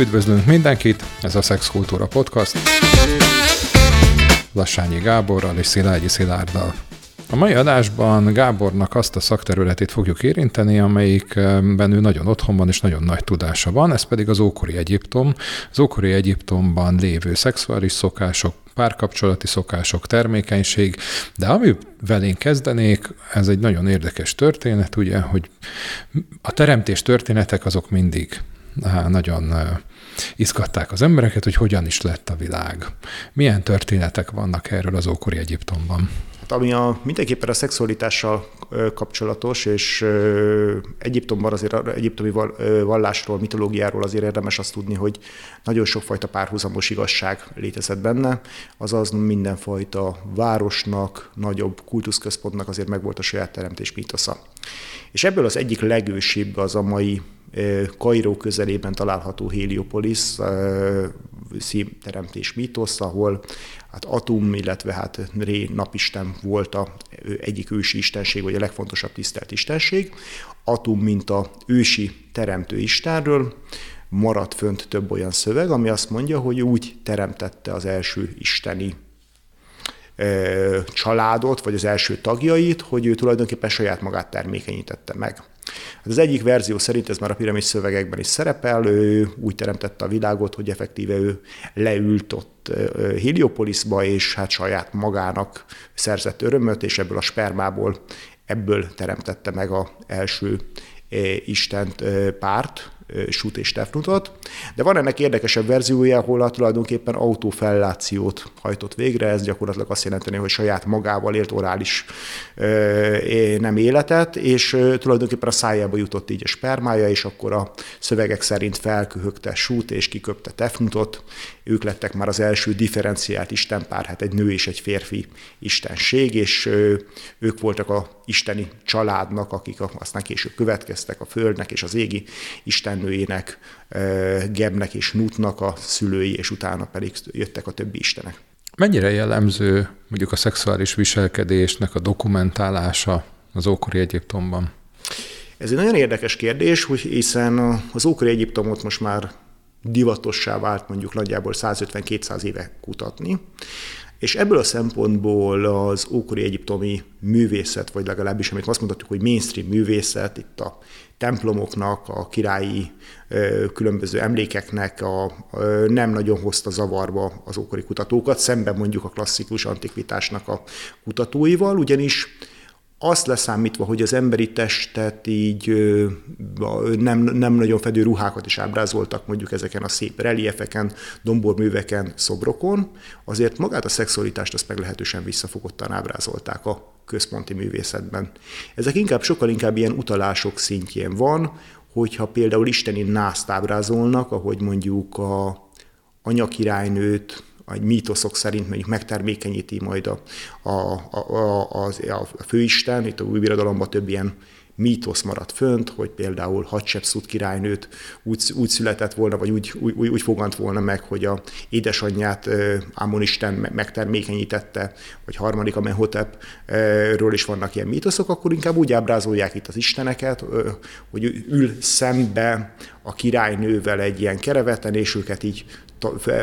Üdvözlünk mindenkit, ez a Szex Kultúra Podcast. Lassányi Gáborral és Szilágyi Szilárddal. A mai adásban Gábornak azt a szakterületét fogjuk érinteni, amelyikben ő nagyon otthon van és nagyon nagy tudása van, ez pedig az ókori Egyiptom. Az ókori Egyiptomban lévő szexuális szokások, párkapcsolati szokások, termékenység, de amivel én kezdenék, ez egy nagyon érdekes történet, ugye, hogy a teremtés történetek azok mindig nagyon izgatták az embereket, hogy hogyan is lett a világ. Milyen történetek vannak erről az ókori Egyiptomban? Hát, ami a, mindenképpen a szexualitással kapcsolatos, és Egyiptomban azért egyiptomi vallásról, mitológiáról azért érdemes azt tudni, hogy nagyon sokfajta párhuzamos igazság létezett benne, azaz mindenfajta városnak, nagyobb kultuszközpontnak azért megvolt a saját teremtés mítosza. És ebből az egyik legősibb az a mai Kairó közelében található Heliopolis teremtés mítosz, ahol hát Atum, illetve hát Ré napisten volt a egyik ősi istenség, vagy a legfontosabb tisztelt istenség. Atum, mint a ősi teremtő istenről, maradt fönt több olyan szöveg, ami azt mondja, hogy úgy teremtette az első isteni családot, vagy az első tagjait, hogy ő tulajdonképpen saját magát termékenyítette meg. Az egyik verzió szerint, ez már a piramis szövegekben is szerepel, ő úgy teremtette a világot, hogy effektíve ő leült ott Heliopolisba, és hát saját magának szerzett örömöt, és ebből a spermából ebből teremtette meg a első Istent párt, Sút és Tefnutot, de van ennek érdekesebb verziója, ahol tulajdonképpen autófellációt hajtott végre, ez gyakorlatilag azt jelenteni, hogy saját magával élt orális nem életet, és tulajdonképpen a szájába jutott így a spermája, és akkor a szövegek szerint felköhögte Sút és kiköpte Tefnutot, ők lettek már az első differenciált istenpár, hát egy nő és egy férfi istenség, és ők voltak a isteni családnak, akik aztán később következtek a földnek és az égi istennőjének, Gebnek és Nutnak a szülői, és utána pedig jöttek a többi istenek. Mennyire jellemző mondjuk a szexuális viselkedésnek a dokumentálása az ókori Egyiptomban? Ez egy nagyon érdekes kérdés, hogy hiszen az ókori Egyiptomot most már divatossá vált mondjuk nagyjából 150-200 éve kutatni. És ebből a szempontból az ókori egyiptomi művészet, vagy legalábbis amit azt mondhatjuk, hogy mainstream művészet, itt a templomoknak, a királyi különböző emlékeknek a, nem nagyon hozta zavarba az ókori kutatókat, szemben mondjuk a klasszikus antikvitásnak a kutatóival, ugyanis azt leszámítva, hogy az emberi testet így nem, nem nagyon fedő ruhákat is ábrázoltak mondjuk ezeken a szép reliefeken, domborműveken, szobrokon, azért magát a szexualitást azt meglehetősen visszafogottan ábrázolták a központi művészetben. Ezek inkább sokkal inkább ilyen utalások szintjén van, hogyha például isteni nászt ábrázolnak, ahogy mondjuk a anyakirálynőt, egy mítoszok szerint mondjuk megtermékenyíti majd a, a, a, a, a, a főisten, itt a új birodalomban több ilyen mítosz maradt fönt, hogy például Hatshepsut királynőt úgy, úgy született volna, vagy úgy, úgy, úgy fogant volna meg, hogy a édesanyját Ámon Isten megtermékenyítette, vagy harmadik Amenhotepről is vannak ilyen mítoszok, akkor inkább úgy ábrázolják itt az isteneket, hogy ül szembe a királynővel egy ilyen kereveten, és őket így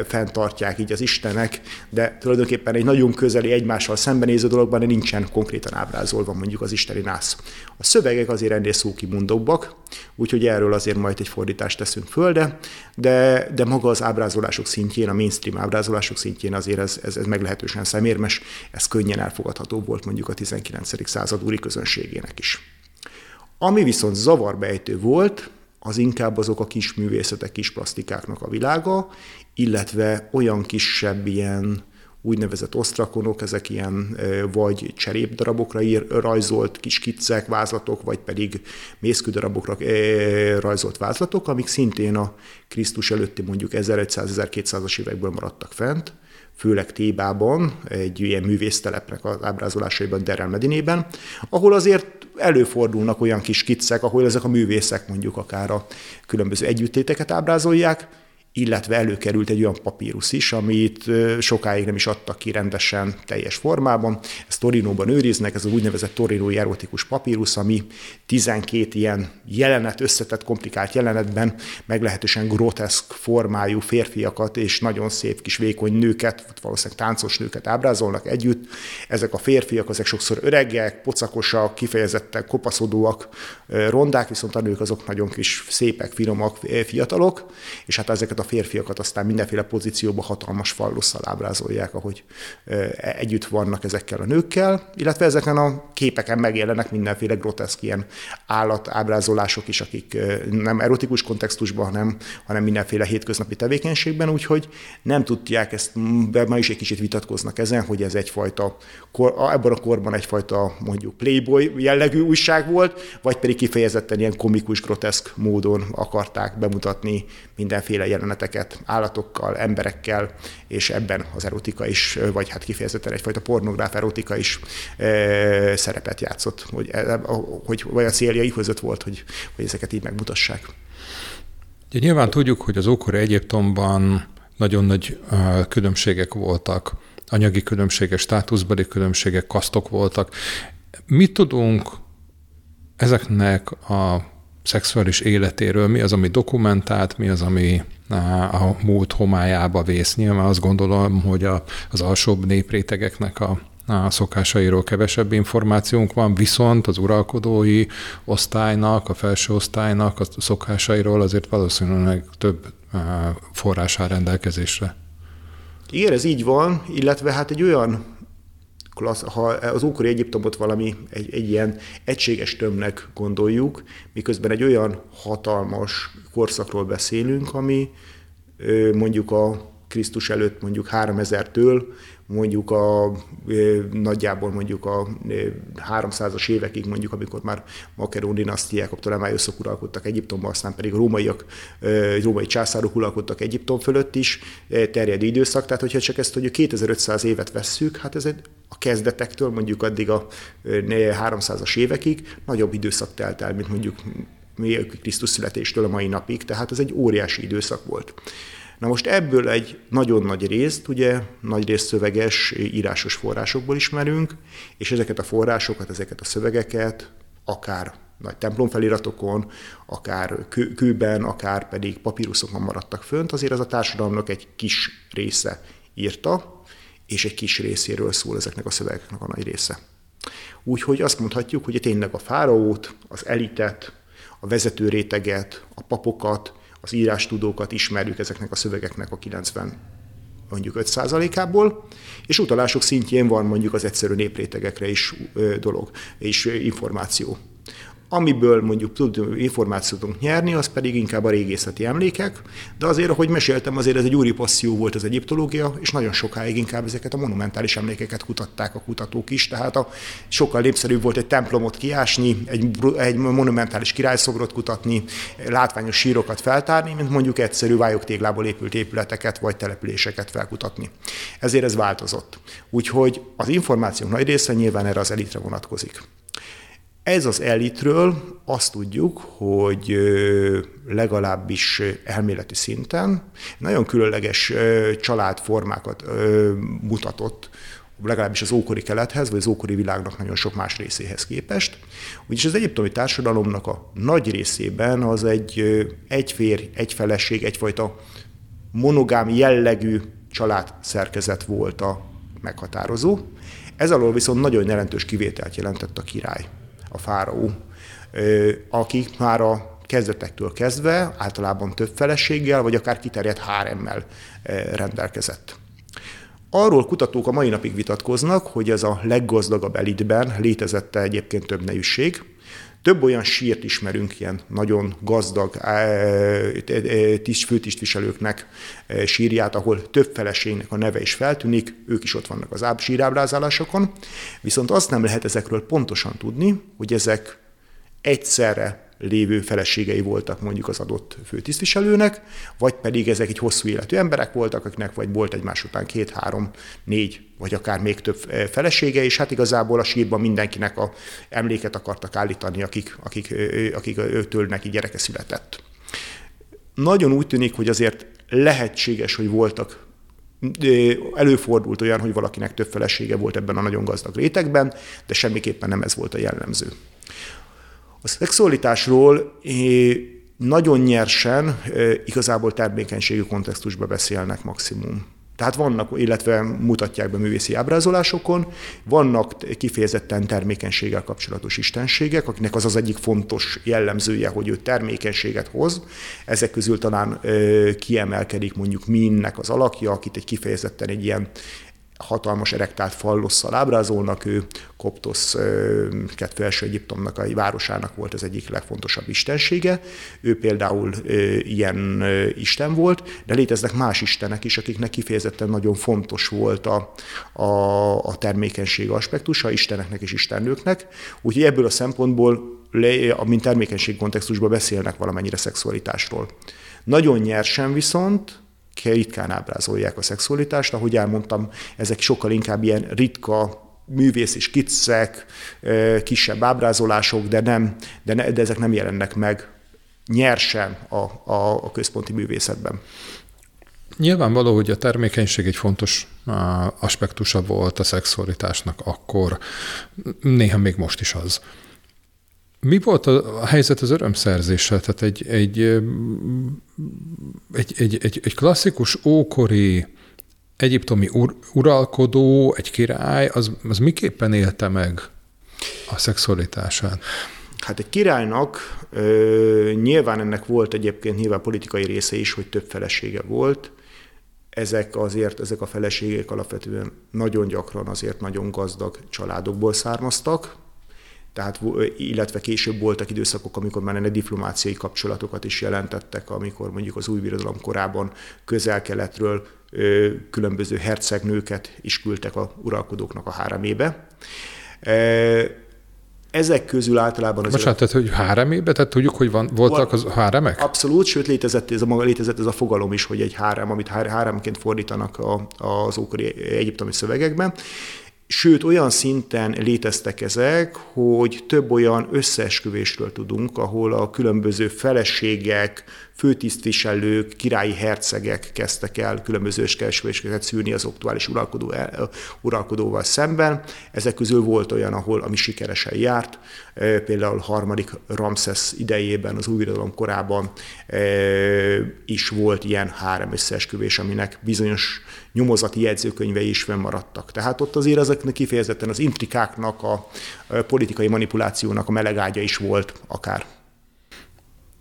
fenntartják így az istenek, de tulajdonképpen egy nagyon közeli egymással szembenéző dologban nincsen konkrétan ábrázolva mondjuk az isteni nász. A szövegek azért ennél szókimondóbbak, úgyhogy erről azért majd egy fordítást teszünk föl, de, de, de maga az ábrázolások szintjén, a mainstream ábrázolások szintjén azért ez, ez, ez meglehetősen szemérmes, ez könnyen elfogadható volt mondjuk a 19. század úri közönségének is. Ami viszont zavarbejtő volt, az inkább azok a kis művészetek, kis plastikáknak a világa, illetve olyan kisebb ilyen úgynevezett osztrakonok, ezek ilyen vagy cserépdarabokra ír, rajzolt kis kiccek, vázlatok, vagy pedig mészkődarabokra rajzolt vázlatok, amik szintén a Krisztus előtti mondjuk 1100-1200-as évekből maradtak fent, főleg Tébában, egy ilyen művésztelepnek az ábrázolásaiban, Derel Medinében, ahol azért előfordulnak olyan kis kiccek, ahol ezek a művészek mondjuk akár a különböző együttéteket ábrázolják, illetve előkerült egy olyan papírus is, amit sokáig nem is adtak ki rendesen teljes formában. Ezt Torinóban őriznek, ez az úgynevezett Torinói erotikus papírus, ami 12 ilyen jelenet, összetett, komplikált jelenetben meglehetősen groteszk formájú férfiakat és nagyon szép kis vékony nőket, valószínűleg táncos nőket ábrázolnak együtt. Ezek a férfiak, ezek sokszor öregek, pocakosak, kifejezetten kopaszodóak, rondák, viszont a nők azok nagyon kis szépek, finomak, fiatalok, és hát ezeket a férfiakat aztán mindenféle pozícióba hatalmas fallusszal ábrázolják, ahogy együtt vannak ezekkel a nőkkel, illetve ezeken a képeken megjelennek mindenféle groteszk ilyen állatábrázolások is, akik nem erotikus kontextusban, hanem, hanem mindenféle hétköznapi tevékenységben, úgyhogy nem tudják ezt, ma is egy kicsit vitatkoznak ezen, hogy ez egyfajta, ebben a korban egyfajta mondjuk playboy jellegű újság volt, vagy pedig kifejezetten ilyen komikus, groteszk módon akarták bemutatni mindenféle jeleneteket állatokkal, emberekkel, és ebben az erotika is, vagy hát kifejezetten egyfajta pornográf erotika is e, szerepet játszott, hogy, e, hogy vagy a céljai között volt, hogy, hogy ezeket így megmutassák. Ugye nyilván tudjuk, hogy az ókori Egyiptomban nagyon nagy uh, különbségek voltak, anyagi különbségek, státuszbeli különbségek, kasztok voltak. Mit tudunk ezeknek a szexuális életéről, mi az, ami dokumentált, mi az, ami a múlt homályába vész. Nyilván azt gondolom, hogy a, az alsóbb néprétegeknek a, a szokásairól kevesebb információnk van, viszont az uralkodói osztálynak, a felső osztálynak a szokásairól azért valószínűleg több forrás áll rendelkezésre. Igen, ez így van, illetve hát egy olyan klassz, ha az ókori Egyiptomot valami egy, egy ilyen egységes tömnek gondoljuk, miközben egy olyan hatalmas korszakról beszélünk, ami mondjuk a Krisztus előtt mondjuk 3000-től mondjuk a nagyjából mondjuk a 300-as évekig mondjuk, amikor már Makedón dinasztiák, a Ptolemájuszok uralkodtak Egyiptomban, aztán pedig rómaiak, római császárok uralkodtak Egyiptom fölött is, terjedő időszak, tehát hogyha csak ezt hogy 2500 évet vesszük, hát ez egy a kezdetektől mondjuk addig a 300-as évekig nagyobb időszak telt el, mint mondjuk Krisztus születéstől a mai napig, tehát ez egy óriási időszak volt. Na most ebből egy nagyon nagy részt, ugye nagy részt szöveges, írásos forrásokból ismerünk, és ezeket a forrásokat, ezeket a szövegeket akár nagy templomfeliratokon, akár kőben, akár pedig papíruszokon maradtak fönt, azért az a társadalomnak egy kis része írta, és egy kis részéről szól ezeknek a szövegeknek a nagy része. Úgyhogy azt mondhatjuk, hogy tényleg a fáraót, az elitet, a vezető réteget, a papokat, az írástudókat ismerjük ezeknek a szövegeknek a 90 mondjuk 5%-ából, és utalások szintjén van mondjuk az egyszerű néprétegekre is dolog, és információ. Amiből mondjuk tudunk információt tudunk nyerni, az pedig inkább a régészeti emlékek, de azért, ahogy meséltem, azért ez egy úri passzió volt az egyiptológia, és nagyon sokáig inkább ezeket a monumentális emlékeket kutatták a kutatók is, tehát a, sokkal népszerűbb volt egy templomot kiásni, egy, egy monumentális királyszobrot kutatni, látványos sírokat feltárni, mint mondjuk egyszerű vályogtéglából épült épületeket vagy településeket felkutatni. Ezért ez változott. Úgyhogy az információk nagy része nyilván erre az elitre vonatkozik. Ez az elitről azt tudjuk, hogy legalábbis elméleti szinten nagyon különleges családformákat mutatott, legalábbis az ókori kelethez, vagy az ókori világnak nagyon sok más részéhez képest. Úgyis az egyiptomi társadalomnak a nagy részében az egy egy férj, egy feleség, egyfajta monogám jellegű családszerkezet volt a meghatározó. Ez alól viszont nagyon jelentős kivételt jelentett a király a fáraó, akik már a kezdetektől kezdve általában több feleséggel, vagy akár kiterjedt háremmel rendelkezett. Arról kutatók a mai napig vitatkoznak, hogy ez a leggazdagabb elitben létezett -e egyébként több nejűség, több olyan sírt ismerünk, ilyen nagyon gazdag főtisztviselőknek sírját, ahol több feleségnek a neve is feltűnik, ők is ott vannak az sírábrázálásokon, viszont azt nem lehet ezekről pontosan tudni, hogy ezek egyszerre lévő feleségei voltak mondjuk az adott főtisztviselőnek, vagy pedig ezek egy hosszú életű emberek voltak, akiknek vagy volt egymás után két, három, négy, vagy akár még több eh, felesége, és hát igazából a sírban mindenkinek a emléket akartak állítani, akik, akik, akik őtől neki gyereke született. Nagyon úgy tűnik, hogy azért lehetséges, hogy voltak előfordult olyan, hogy valakinek több felesége volt ebben a nagyon gazdag rétegben, de semmiképpen nem ez volt a jellemző. A szexualitásról nagyon nyersen igazából termékenységi kontextusba beszélnek maximum. Tehát vannak, illetve mutatják be művészi ábrázolásokon, vannak kifejezetten termékenységgel kapcsolatos istenségek, akinek az az egyik fontos jellemzője, hogy ő termékenységet hoz. Ezek közül talán ö, kiemelkedik mondjuk Minnek az alakja, akit egy kifejezetten egy ilyen hatalmas erektált fallosszal ábrázolnak, ő Koptosz kettő első Egyiptomnak a városának volt az egyik legfontosabb istensége. Ő például ilyen isten volt, de léteznek más istenek is, akiknek kifejezetten nagyon fontos volt a, a, a termékenység aspektusa, isteneknek és istennőknek. Úgyhogy ebből a szempontból, mint termékenység kontextusban beszélnek valamennyire szexualitásról. Nagyon nyersen viszont ritkán ábrázolják a szexualitást. Ahogy elmondtam, ezek sokkal inkább ilyen ritka művészi skiccek, kisebb ábrázolások, de, nem, de, ne, de ezek nem jelennek meg nyersen a, a, a központi művészetben. Nyilvánvaló, hogy a termékenység egy fontos aspektusa volt a szexualitásnak akkor, néha még most is az. Mi volt a, helyzet az örömszerzéssel? Tehát egy, egy, egy, egy, egy, egy klasszikus ókori egyiptomi ur, uralkodó, egy király, az, az miképpen élte meg a szexualitását? Hát egy királynak ö, nyilván ennek volt egyébként nyilván politikai része is, hogy több felesége volt. Ezek azért, ezek a feleségek alapvetően nagyon gyakran azért nagyon gazdag családokból származtak, tehát, illetve később voltak időszakok, amikor már ennek diplomáciai kapcsolatokat is jelentettek, amikor mondjuk az új birodalom korában közel-keletről különböző hercegnőket is küldtek a uralkodóknak a háremébe. Ezek közül általában az. Bocsánat, tehát, hogy háremébe? Tehát tudjuk, hogy van, voltak az háremek? Abszolút, sőt létezett ez a, maga, létezett ez a fogalom is, hogy egy hárem, amit háremként fordítanak a, az ókori egyiptomi szövegekben. Sőt, olyan szinten léteztek ezek, hogy több olyan összeesküvésről tudunk, ahol a különböző feleségek, főtisztviselők, királyi hercegek kezdtek el különböző összeesküvéseket szűrni az aktuális uralkodó, uralkodóval szemben. Ezek közül volt olyan, ahol ami sikeresen járt, például harmadik Ramszesz idejében, az új korában is volt ilyen három összeesküvés, aminek bizonyos nyomozati jegyzőkönyvei is fennmaradtak. Tehát ott azért ezeknek kifejezetten az intrikáknak, a politikai manipulációnak a melegágya is volt akár.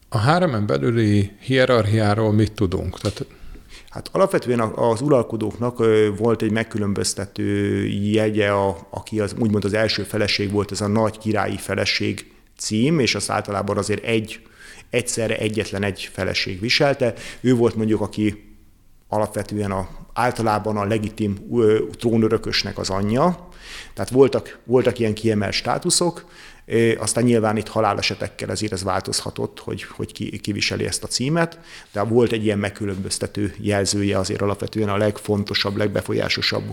A háremen belüli hierarchiáról mit tudunk? Tehát Hát alapvetően az uralkodóknak volt egy megkülönböztető jegye, a, aki az, úgymond az első feleség volt, ez a nagy királyi feleség cím, és azt általában azért egy, egyszerre egyetlen egy feleség viselte. Ő volt mondjuk, aki alapvetően a, általában a legitim trónörökösnek az anyja. Tehát voltak, voltak ilyen kiemelt státuszok, aztán nyilván itt halálesetekkel ezért ez változhatott, hogy, hogy ki, kiviseli ezt a címet, de volt egy ilyen megkülönböztető jelzője azért alapvetően a legfontosabb, legbefolyásosabb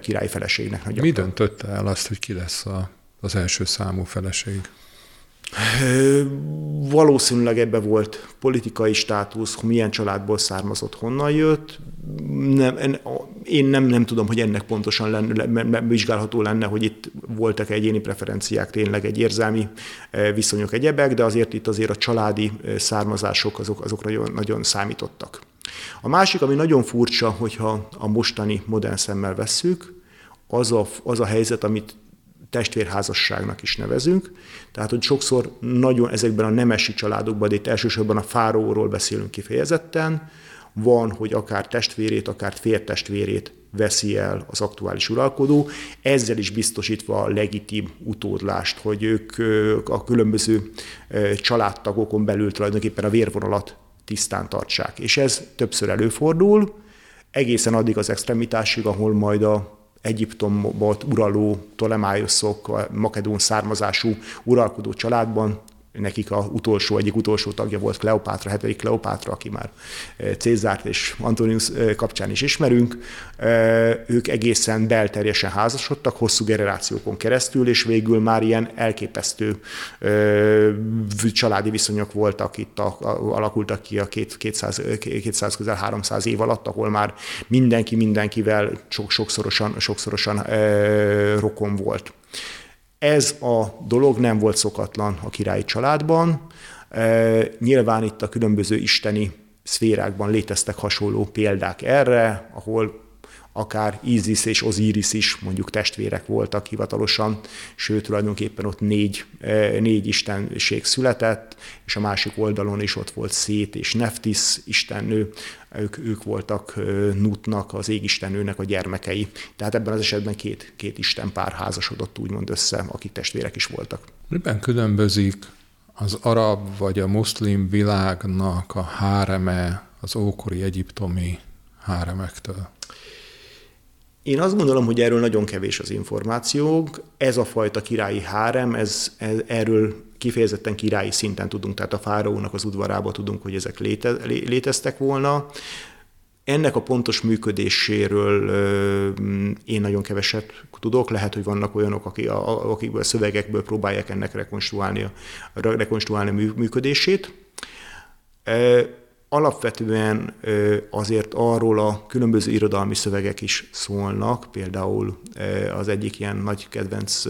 királyfeleségnek. Mi döntötte el azt, hogy ki lesz a, az első számú feleség? Valószínűleg ebbe volt politikai státusz, milyen családból származott, honnan jött. Nem, én nem, nem tudom, hogy ennek pontosan lenne, vizsgálható lenne, hogy itt voltak egyéni preferenciák, tényleg egy érzelmi viszonyok, egyebek, de azért itt azért a családi származások azok, azok nagyon, nagyon számítottak. A másik, ami nagyon furcsa, hogyha a mostani modern szemmel vesszük, az a, az a helyzet, amit testvérházasságnak is nevezünk. Tehát, hogy sokszor nagyon ezekben a nemesi családokban, de itt elsősorban a fáróról beszélünk kifejezetten, van, hogy akár testvérét, akár fértestvérét veszi el az aktuális uralkodó, ezzel is biztosítva a legitim utódlást, hogy ők a különböző családtagokon belül tulajdonképpen a vérvonalat tisztán tartsák. És ez többször előfordul, egészen addig az extremitásig, ahol majd a Egyiptomot uraló Tolemájuszok, makedón származású uralkodó családban nekik a utolsó, egyik utolsó tagja volt Kleopátra, hetedik Kleopátra, aki már Cézárt és Antonius kapcsán is ismerünk. Ők egészen belterjesen házasodtak, hosszú generációkon keresztül, és végül már ilyen elképesztő családi viszonyok voltak itt, a, alakultak ki a 200, 200 közel 300 év alatt, ahol már mindenki mindenkivel sok, sokszorosan, sokszorosan rokon volt. Ez a dolog nem volt szokatlan a királyi családban. E, nyilván itt a különböző isteni szférákban léteztek hasonló példák erre, ahol akár Isis és Osiris is mondjuk testvérek voltak hivatalosan, sőt tulajdonképpen ott négy, e, négy istenség született, és a másik oldalon is ott volt Szét és Neftis istennő, ők, ők voltak e, Nutnak, az égistennőnek a gyermekei. Tehát ebben az esetben két, két isten pár házasodott úgymond össze, akik testvérek is voltak. Miben különbözik az arab vagy a muszlim világnak a háreme az ókori egyiptomi háremektől? Én azt gondolom, hogy erről nagyon kevés az információk. Ez a fajta királyi hárem, ez, ez, erről kifejezetten királyi szinten tudunk, tehát a fáraónak az udvarába tudunk, hogy ezek léte, léteztek volna. Ennek a pontos működéséről én nagyon keveset tudok, lehet, hogy vannak olyanok, akikből a szövegekből próbálják ennek rekonstruálni, rekonstruálni a működését. Alapvetően azért arról a különböző irodalmi szövegek is szólnak, például az egyik ilyen nagy kedvenc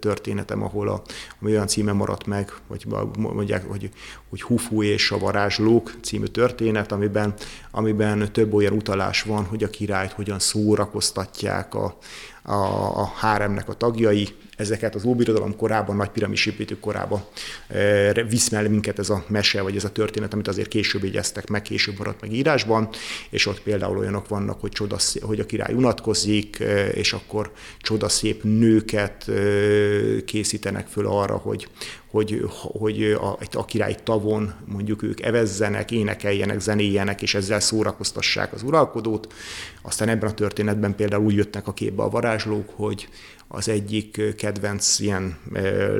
történetem, ahol a, ami olyan címe maradt meg, vagy mondják, hogy, hogy Hufu és a varázslók című történet, amiben, amiben több olyan utalás van, hogy a királyt hogyan szórakoztatják a, a, a háremnek a tagjai, ezeket az óbirodalom korában, nagy piramis építők korában e, visz mellé minket ez a mese, vagy ez a történet, amit azért később jegyeztek meg, később maradt meg írásban, és ott például olyanok vannak, hogy, csodaszép, hogy a király unatkozik, e, és akkor csodaszép nőket e, készítenek föl arra, hogy, hogy, hogy a, a király tavon mondjuk ők evezzenek, énekeljenek, zenéjenek, és ezzel szórakoztassák az uralkodót. Aztán ebben a történetben például úgy jöttnek a képbe a varázslók, hogy az egyik kedvenc ilyen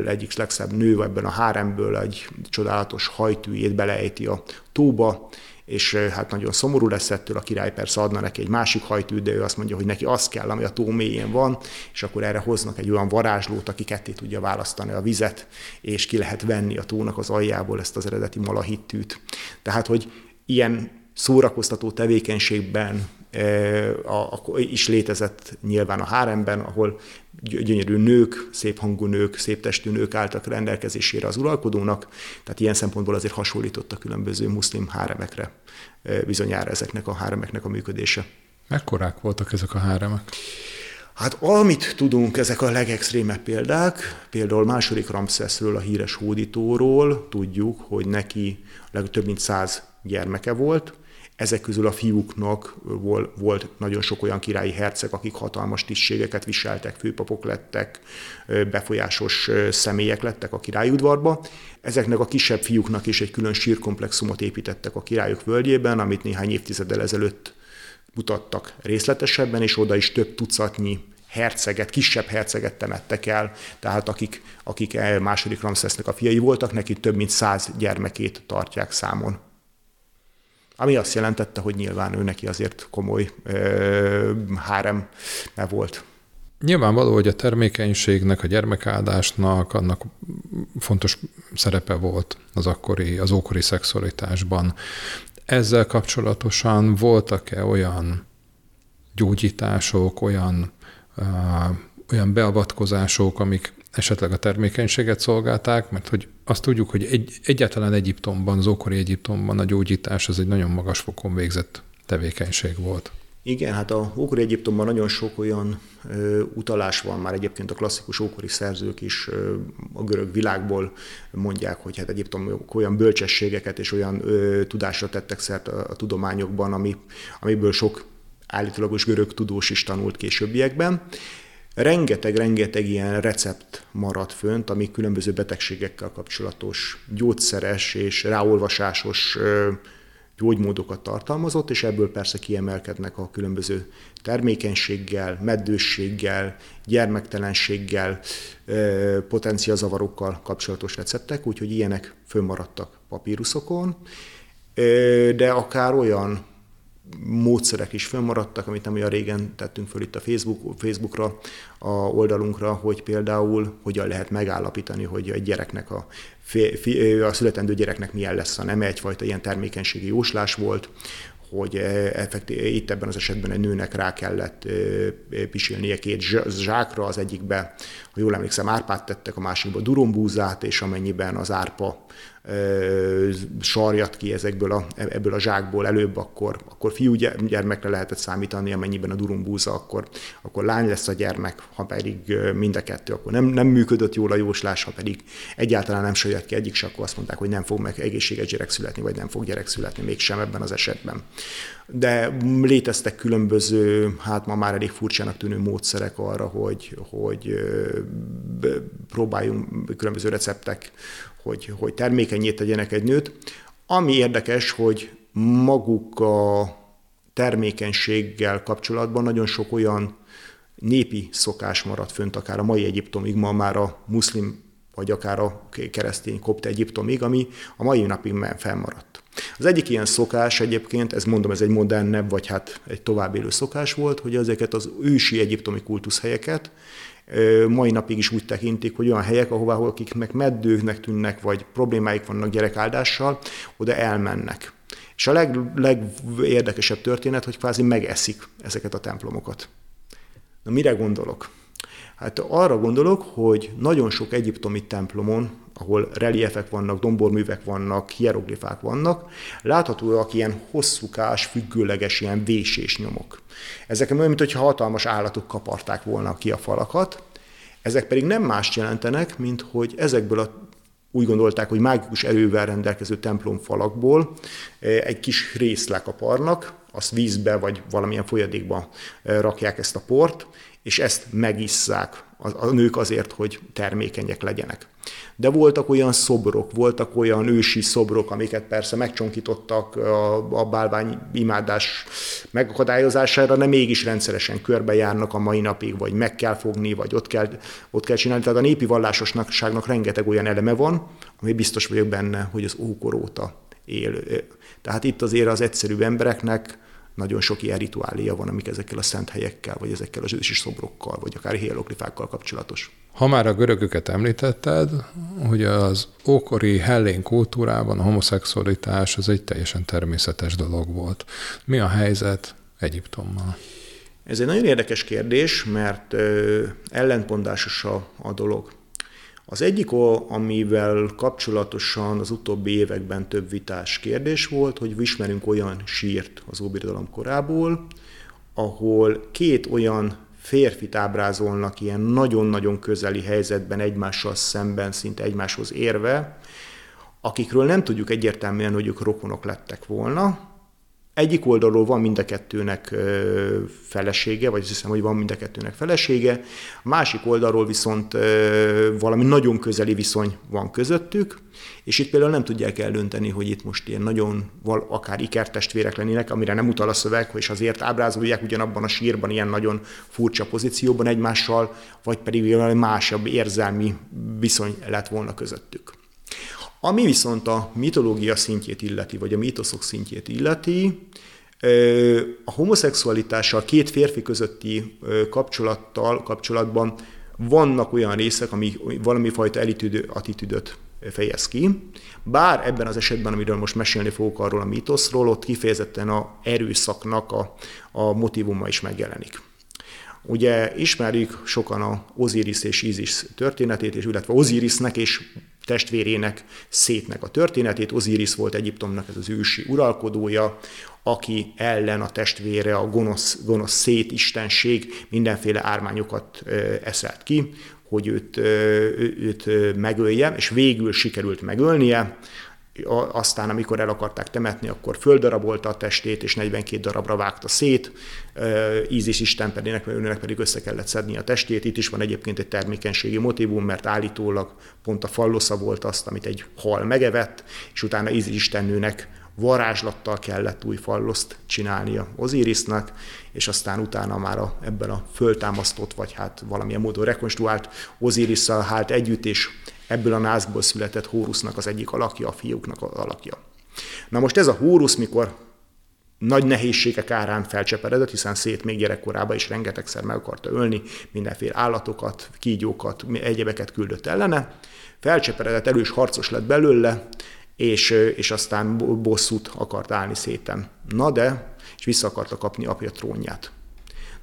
egyik legszebb nő ebben a háremből egy csodálatos hajtűjét beleejti a tóba, és hát nagyon szomorú lesz ettől, a király persze adna neki egy másik hajtűt, de ő azt mondja, hogy neki az kell, ami a tó mélyén van, és akkor erre hoznak egy olyan varázslót, aki ketté tudja választani a vizet, és ki lehet venni a tónak az aljából ezt az eredeti malahittűt. Tehát, hogy ilyen szórakoztató tevékenységben a, a, is létezett nyilván a háremben, ahol gyönyörű nők, szép hangú nők, szép testű nők álltak rendelkezésére az uralkodónak, tehát ilyen szempontból azért hasonlított a különböző muszlim háremekre bizonyára ezeknek a háremeknek a működése. Mekkorák voltak ezek a háremek? Hát amit tudunk, ezek a legextrémebb példák, például második Ramszeszről, a híres hódítóról tudjuk, hogy neki több mint száz gyermeke volt, ezek közül a fiúknak volt nagyon sok olyan királyi herceg, akik hatalmas tisztségeket viseltek, főpapok lettek, befolyásos személyek lettek a királyudvarba. Ezeknek a kisebb fiúknak is egy külön sírkomplexumot építettek a királyok völgyében, amit néhány évtizeddel ezelőtt mutattak részletesebben, és oda is több tucatnyi herceget, kisebb herceget temettek el, tehát akik, akik második Ramszesznek a fiai voltak, neki több mint száz gyermekét tartják számon. Ami azt jelentette, hogy nyilván ő neki azért komoly ö, hárem volt. Nyilvánvaló, hogy a termékenységnek, a gyermekáldásnak annak fontos szerepe volt az akkori, az ókori szexualitásban. Ezzel kapcsolatosan voltak-e olyan gyógyítások, olyan, uh, olyan beavatkozások, amik esetleg a termékenységet szolgálták, mert hogy azt tudjuk, hogy egy, egyáltalán Egyiptomban, az ókori Egyiptomban a gyógyítás az egy nagyon magas fokon végzett tevékenység volt. Igen, hát a ókori Egyiptomban nagyon sok olyan ö, utalás van már egyébként a klasszikus ókori szerzők is ö, a görög világból mondják, hogy hát Egyiptom olyan bölcsességeket és olyan ö, tudásra tettek szert a, a tudományokban, ami, amiből sok állítólagos görög tudós is tanult későbbiekben rengeteg-rengeteg ilyen recept maradt fönt, ami különböző betegségekkel kapcsolatos, gyógyszeres és ráolvasásos gyógymódokat tartalmazott, és ebből persze kiemelkednek a különböző termékenységgel, meddősséggel, gyermektelenséggel, potenciazavarokkal kapcsolatos receptek, úgyhogy ilyenek fönnmaradtak papíruszokon, de akár olyan módszerek is fönnmaradtak, amit nem olyan régen tettünk föl itt a Facebook, Facebookra, a oldalunkra, hogy például hogyan lehet megállapítani, hogy egy gyereknek a, a születendő gyereknek milyen lesz a neme, egyfajta ilyen termékenységi jóslás volt, hogy effektív, itt ebben az esetben egy nőnek rá kellett pisilnie két zsákra, az egyikbe, ha jól emlékszem, árpát tettek, a másikba durombúzát, és amennyiben az árpa sarjat ki ezekből a, ebből a zsákból előbb, akkor, akkor fiú gyermekre lehetett számítani, amennyiben a durumbúza, akkor, akkor lány lesz a gyermek, ha pedig mind a kettő, akkor nem, nem működött jól a jóslás, ha pedig egyáltalán nem sajött ki egyik, akkor azt mondták, hogy nem fog meg egészséges gyerek születni, vagy nem fog gyerek születni, mégsem ebben az esetben. De léteztek különböző, hát ma már elég furcsának tűnő módszerek arra, hogy, hogy próbáljunk különböző receptek hogy, hogy termékenyét tegyenek egy nőt. Ami érdekes, hogy maguk a termékenységgel kapcsolatban nagyon sok olyan népi szokás maradt fönt, akár a mai Egyiptomig, ma már a muszlim vagy akár a keresztény kopt Egyiptomig, ami a mai napig fennmaradt. Az egyik ilyen szokás egyébként, ez mondom, ez egy modernebb, vagy hát egy továbbélő szokás volt, hogy ezeket az ősi egyiptomi kultuszhelyeket mai napig is úgy tekintik, hogy olyan helyek, ahová akiknek meddőknek tűnnek, vagy problémáik vannak gyerekáldással, oda elmennek. És a leg, legérdekesebb történet, hogy kvázi megeszik ezeket a templomokat. Na mire gondolok? Hát arra gondolok, hogy nagyon sok egyiptomi templomon, ahol reliefek vannak, domborművek vannak, hieroglifák vannak, láthatóak ilyen hosszúkás, függőleges ilyen vésés nyomok. Ezek olyan, mintha hatalmas állatok kaparták volna ki a falakat, ezek pedig nem mást jelentenek, mint hogy ezekből a úgy gondolták, hogy mágikus erővel rendelkező templomfalakból eh, egy kis részt lekaparnak, azt vízbe vagy valamilyen folyadékba eh, rakják ezt a port, és ezt megisszák a, a nők azért, hogy termékenyek legyenek. De voltak olyan szobrok, voltak olyan ősi szobrok, amiket persze megcsonkítottak a, a bálvány imádás megakadályozására, de mégis rendszeresen körbejárnak a mai napig, vagy meg kell fogni, vagy ott kell, ott kell csinálni. Tehát a népi vallásosságnak rengeteg olyan eleme van, ami biztos vagyok benne, hogy az ókor óta él. Tehát itt azért az egyszerű embereknek nagyon sok ilyen rituália van, amik ezekkel a szent helyekkel, vagy ezekkel az ősi szobrokkal, vagy akár hieroglifákkal kapcsolatos. Ha már a görögöket említetted, hogy az ókori hellén kultúrában a homoszexualitás az egy teljesen természetes dolog volt. Mi a helyzet Egyiptommal? Ez egy nagyon érdekes kérdés, mert ellentmondásos a, a dolog. Az egyik, amivel kapcsolatosan az utóbbi években több vitás kérdés volt, hogy ismerünk olyan sírt az óbirodalom korából, ahol két olyan férfit ábrázolnak ilyen nagyon-nagyon közeli helyzetben egymással szemben, szinte egymáshoz érve, akikről nem tudjuk egyértelműen, hogy ők rokonok lettek volna, egyik oldalról van mind a kettőnek felesége, vagy azt hiszem, hogy van mind a kettőnek felesége, a másik oldalról viszont valami nagyon közeli viszony van közöttük, és itt például nem tudják eldönteni, hogy itt most ilyen nagyon, akár ikertestvérek lennének, amire nem utal a szöveg, és azért ábrázolják ugyanabban a sírban ilyen nagyon furcsa pozícióban egymással, vagy pedig valami másabb érzelmi viszony lett volna közöttük. Ami viszont a mitológia szintjét illeti, vagy a mítoszok szintjét illeti, a homoszexualitással két férfi közötti kapcsolattal, kapcsolatban vannak olyan részek, ami valami fajta elitűdő attitűdöt fejez ki. Bár ebben az esetben, amiről most mesélni fogok arról a mítoszról, ott kifejezetten a erőszaknak a, a motivuma is megjelenik. Ugye ismerjük sokan a Osiris és Isis történetét, és illetve Osirisnek és testvérének szétnek a történetét. Osiris volt Egyiptomnak ez az ősi uralkodója, aki ellen a testvére, a gonosz, gonosz szét istenség mindenféle ármányokat eszelt ki, hogy őt, őt megölje, és végül sikerült megölnie aztán amikor el akarták temetni, akkor földarabolta a testét, és 42 darabra vágta szét, Ízis Isten pedig, önnek pedig össze kellett szedni a testét. Itt is van egyébként egy termékenységi motivum, mert állítólag pont a fallosza volt azt, amit egy hal megevett, és utána Ízis Istennőnek varázslattal kellett új falloszt csinálnia Ozirisnak, és aztán utána már a, ebben a föltámasztott, vagy hát valamilyen módon rekonstruált Ozirisszal hált együtt, és ebből a názból született Hórusznak az egyik alakja, a fiúknak az alakja. Na most ez a Hórusz, mikor nagy nehézségek árán felcseperedett, hiszen szét még gyerekkorában is rengetegszer meg akarta ölni, mindenféle állatokat, kígyókat, egyebeket küldött ellene. Felcseperedett, erős harcos lett belőle, és, és aztán bosszút akart állni széten. Na de, és vissza akarta kapni apja trónját.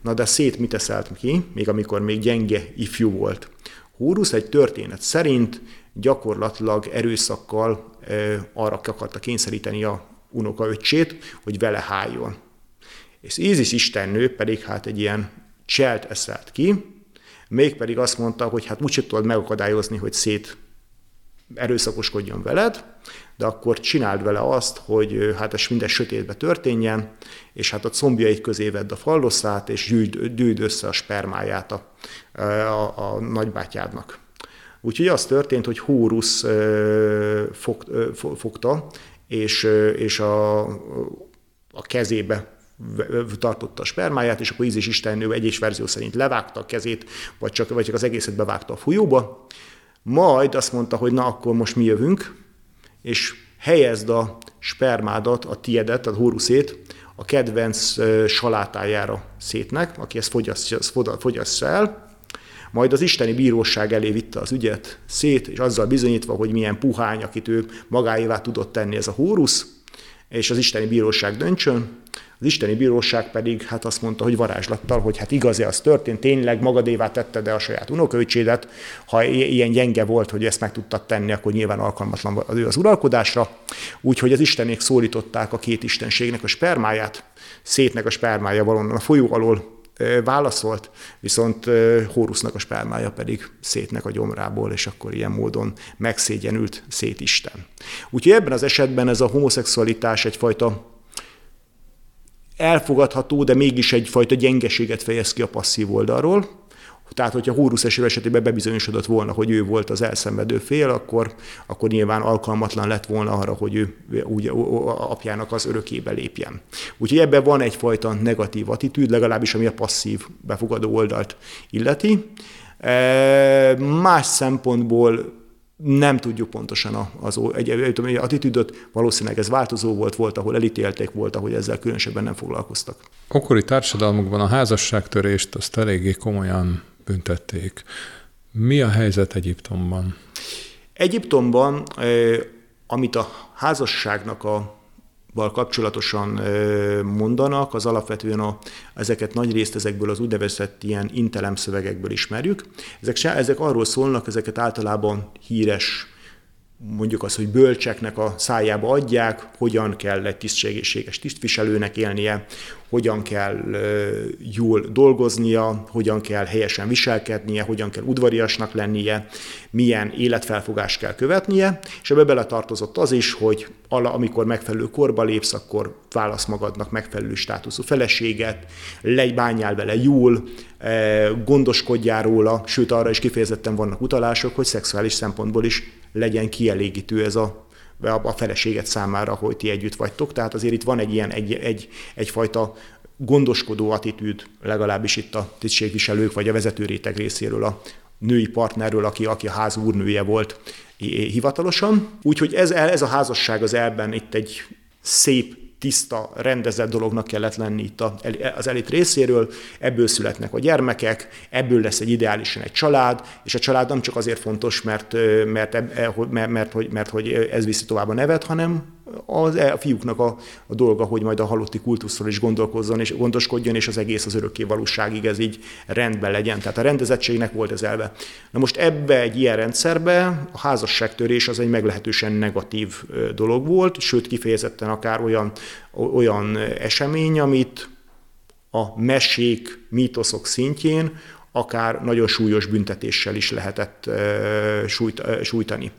Na de szét mit eszelt ki, még amikor még gyenge ifjú volt. Hórusz egy történet szerint gyakorlatilag erőszakkal arra akarta kényszeríteni a unokaöccsét, hogy vele háljon. És Ízis istennő pedig hát egy ilyen cselt eszelt ki, mégpedig azt mondta, hogy hát úgyse tudod megakadályozni, hogy szét erőszakoskodjon veled, de akkor csináld vele azt, hogy hát ez minden sötétbe történjen, és hát a combjait közé vedd a falloszát, és gyűjd, gyűjd össze a spermáját a, a, a nagybátyádnak. Úgyhogy az történt, hogy Hórusz fog, fogta, és, és a, a kezébe tartotta a spermáját, és akkor Ízis istennő egyes verzió szerint levágta a kezét, vagy csak, vagy csak az egészet bevágta a folyóba. Majd azt mondta, hogy na, akkor most mi jövünk, és helyezd a spermádat, a tiedet, a hóruszét a kedvenc salátájára szétnek, aki ezt fogyasztja, fogyasztja el, majd az isteni bíróság elé vitte az ügyet szét, és azzal bizonyítva, hogy milyen puhány, akit ő magáévá tudott tenni ez a hórusz, és az isteni bíróság döntsön. Az isteni bíróság pedig hát azt mondta, hogy varázslattal, hogy hát igaz az történt, tényleg magadévá tetted-e a saját unokaöcsédet, ha ilyen gyenge volt, hogy ezt meg tudtad tenni, akkor nyilván alkalmatlan az ő az uralkodásra. Úgyhogy az istenék szólították a két istenségnek a spermáját, szétnek a spermája valonnan a folyó alól válaszolt, viszont Hórusznak a spermája pedig szétnek a gyomrából, és akkor ilyen módon megszégyenült szét Isten. Úgyhogy ebben az esetben ez a homoszexualitás egyfajta elfogadható, de mégis egyfajta gyengeséget fejez ki a passzív oldalról, tehát, hogyha Hórusz esetében bebizonyosodott volna, hogy ő volt az elszenvedő fél, akkor, akkor nyilván alkalmatlan lett volna arra, hogy ő úgy apjának az örökébe lépjen. Úgyhogy ebben van egyfajta negatív attitűd, legalábbis ami a passzív befogadó oldalt illeti. E, más szempontból nem tudjuk pontosan az egy, egy, egy attitűdöt, valószínűleg ez változó volt, volt, ahol elítélték, volt, ahol ezzel különösebben nem foglalkoztak. Okori társadalmukban a házasságtörést azt eléggé komolyan büntették. Mi a helyzet Egyiptomban? Egyiptomban, amit a házasságnak a val kapcsolatosan mondanak, az alapvetően a, ezeket nagy részt ezekből az úgynevezett ilyen intelem szövegekből ismerjük. Ezek, ezek arról szólnak, ezeket általában híres mondjuk az, hogy bölcseknek a szájába adják, hogyan kell egy tisztségészséges tisztviselőnek élnie, hogyan kell jól dolgoznia, hogyan kell helyesen viselkednie, hogyan kell udvariasnak lennie, milyen életfelfogást kell követnie, és ebbe beletartozott az is, hogy amikor megfelelő korba lépsz, akkor válasz magadnak megfelelő státuszú feleséget, bányál vele jól, gondoskodjál róla, sőt arra is kifejezetten vannak utalások, hogy szexuális szempontból is legyen kielégítő ez a a feleséget számára, hogy ti együtt vagytok. Tehát azért itt van egy ilyen egy, egy, egyfajta gondoskodó attitűd, legalábbis itt a tisztségviselők vagy a vezető réteg részéről a női partnerről, aki, aki a ház úrnője volt hivatalosan. Úgyhogy ez, ez a házasság az elben itt egy szép tiszta, rendezett dolognak kellett lenni itt az elit részéről, ebből születnek a gyermekek, ebből lesz egy ideálisan egy család, és a család nem csak azért fontos, mert, mert, mert, mert, mert, hogy, mert hogy ez viszi tovább a nevet, hanem az, a fiúknak a, a dolga, hogy majd a halotti kultuszról is gondolkozzon és gondoskodjon, és az egész az örökké valóságig ez így rendben legyen. Tehát a rendezettségnek volt ez elve. Na most ebbe egy ilyen rendszerbe a házasságtörés az egy meglehetősen negatív dolog volt, sőt kifejezetten akár olyan, olyan esemény, amit a mesék, mítoszok szintjén akár nagyon súlyos büntetéssel is lehetett sújtani.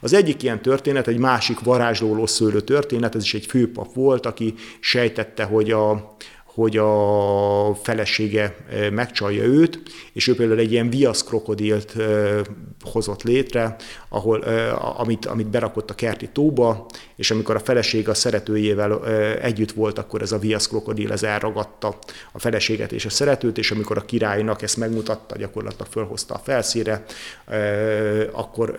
Az egyik ilyen történet, egy másik varázslóló szőlő történet, ez is egy főpap volt, aki sejtette, hogy a, hogy a felesége megcsalja őt, és ő például egy ilyen viasz krokodilt hozott létre, ahol, amit, amit berakott a kerti tóba, és amikor a feleség a szeretőjével együtt volt, akkor ez a viasz krokodil ez elragadta a feleséget és a szeretőt, és amikor a királynak ezt megmutatta, gyakorlatilag fölhozta a felszíre, akkor,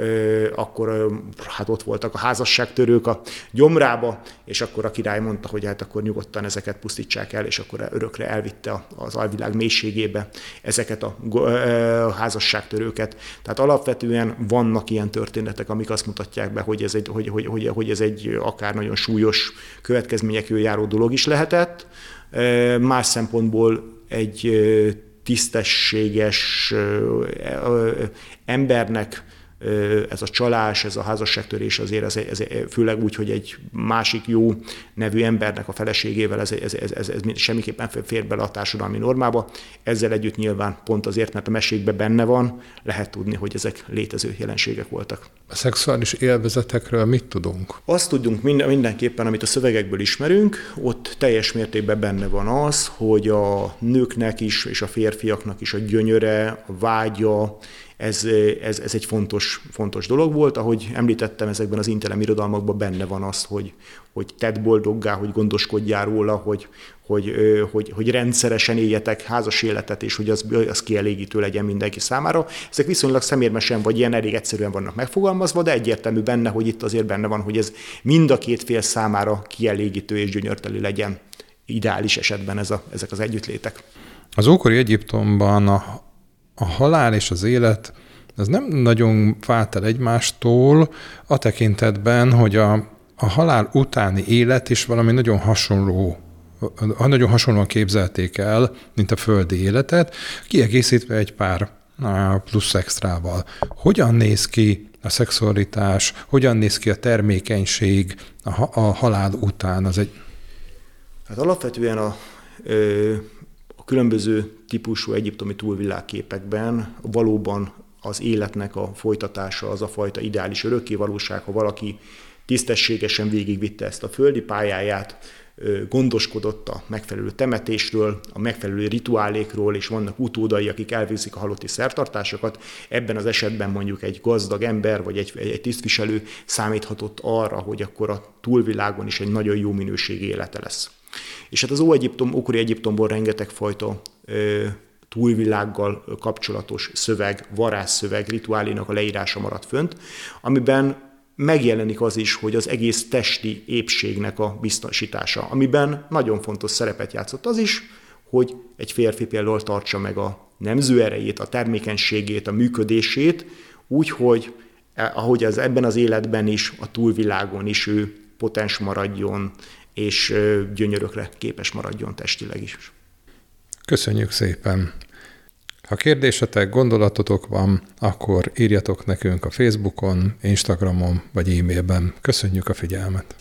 akkor hát ott voltak a házasságtörők a gyomrába, és akkor a király mondta, hogy hát akkor nyugodtan ezeket pusztítsák el, és akkor örökre elvitte az alvilág mélységébe ezeket a házasságtörőket. Tehát alapvetően vannak ilyen történetek, amik azt mutatják be, hogy ez egy, hogy, hogy, hogy, hogy ez egy akár nagyon súlyos következményekről járó dolog is lehetett. Más szempontból egy tisztességes embernek ez a csalás, ez a házasságtörés azért, ez, ez, főleg úgy, hogy egy másik jó nevű embernek a feleségével ez, ez, ez, ez, ez semmiképpen fér bele a társadalmi normába. Ezzel együtt nyilván pont azért, mert a mesékben benne van, lehet tudni, hogy ezek létező jelenségek voltak. A szexuális élvezetekről mit tudunk? Azt tudunk minden, mindenképpen, amit a szövegekből ismerünk, ott teljes mértékben benne van az, hogy a nőknek is és a férfiaknak is a gyönyöre, a vágya, ez, ez, ez egy fontos, fontos dolog volt. Ahogy említettem, ezekben az intelem irodalmakban benne van az, hogy, hogy tedd boldoggá, hogy gondoskodjál róla, hogy, hogy, hogy, hogy rendszeresen éljetek házas életet, és hogy az, az kielégítő legyen mindenki számára. Ezek viszonylag szemérmesen, vagy ilyen elég egyszerűen vannak megfogalmazva, de egyértelmű benne, hogy itt azért benne van, hogy ez mind a két fél számára kielégítő és gyönyörteli legyen ideális esetben ez a, ezek az együttlétek. Az ókori Egyiptomban a a halál és az élet ez nem nagyon vált el egymástól a tekintetben, hogy a, a halál utáni élet is valami nagyon hasonló nagyon hasonlóan képzelték el, mint a földi életet, kiegészítve egy pár plusz extrával. Hogyan néz ki a szexualitás, hogyan néz ki a termékenység a, a halál után? Az egy... Hát alapvetően a, a különböző típusú egyiptomi túlvilágképekben valóban az életnek a folytatása, az a fajta ideális örökkévalóság, ha valaki tisztességesen végigvitte ezt a földi pályáját, gondoskodott a megfelelő temetésről, a megfelelő rituálékról, és vannak utódai, akik elvégzik a halotti szertartásokat. Ebben az esetben mondjuk egy gazdag ember, vagy egy, egy tisztviselő számíthatott arra, hogy akkor a túlvilágon is egy nagyon jó minőségi élete lesz. És hát az Ó-Egyiptom, ókori Egyiptomból rengeteg fajta ö, túlvilággal kapcsolatos szöveg, varázsszöveg, rituálénak a leírása maradt fönt, amiben megjelenik az is, hogy az egész testi épségnek a biztosítása, amiben nagyon fontos szerepet játszott az is, hogy egy férfi például tartsa meg a nemző erejét, a termékenységét, a működését, úgy, hogy eh, ahogy az ebben az életben is, a túlvilágon is ő potens maradjon, és gyönyörökre képes maradjon testileg is. Köszönjük szépen! Ha kérdésetek, gondolatotok van, akkor írjatok nekünk a Facebookon, Instagramon vagy e-mailben. Köszönjük a figyelmet!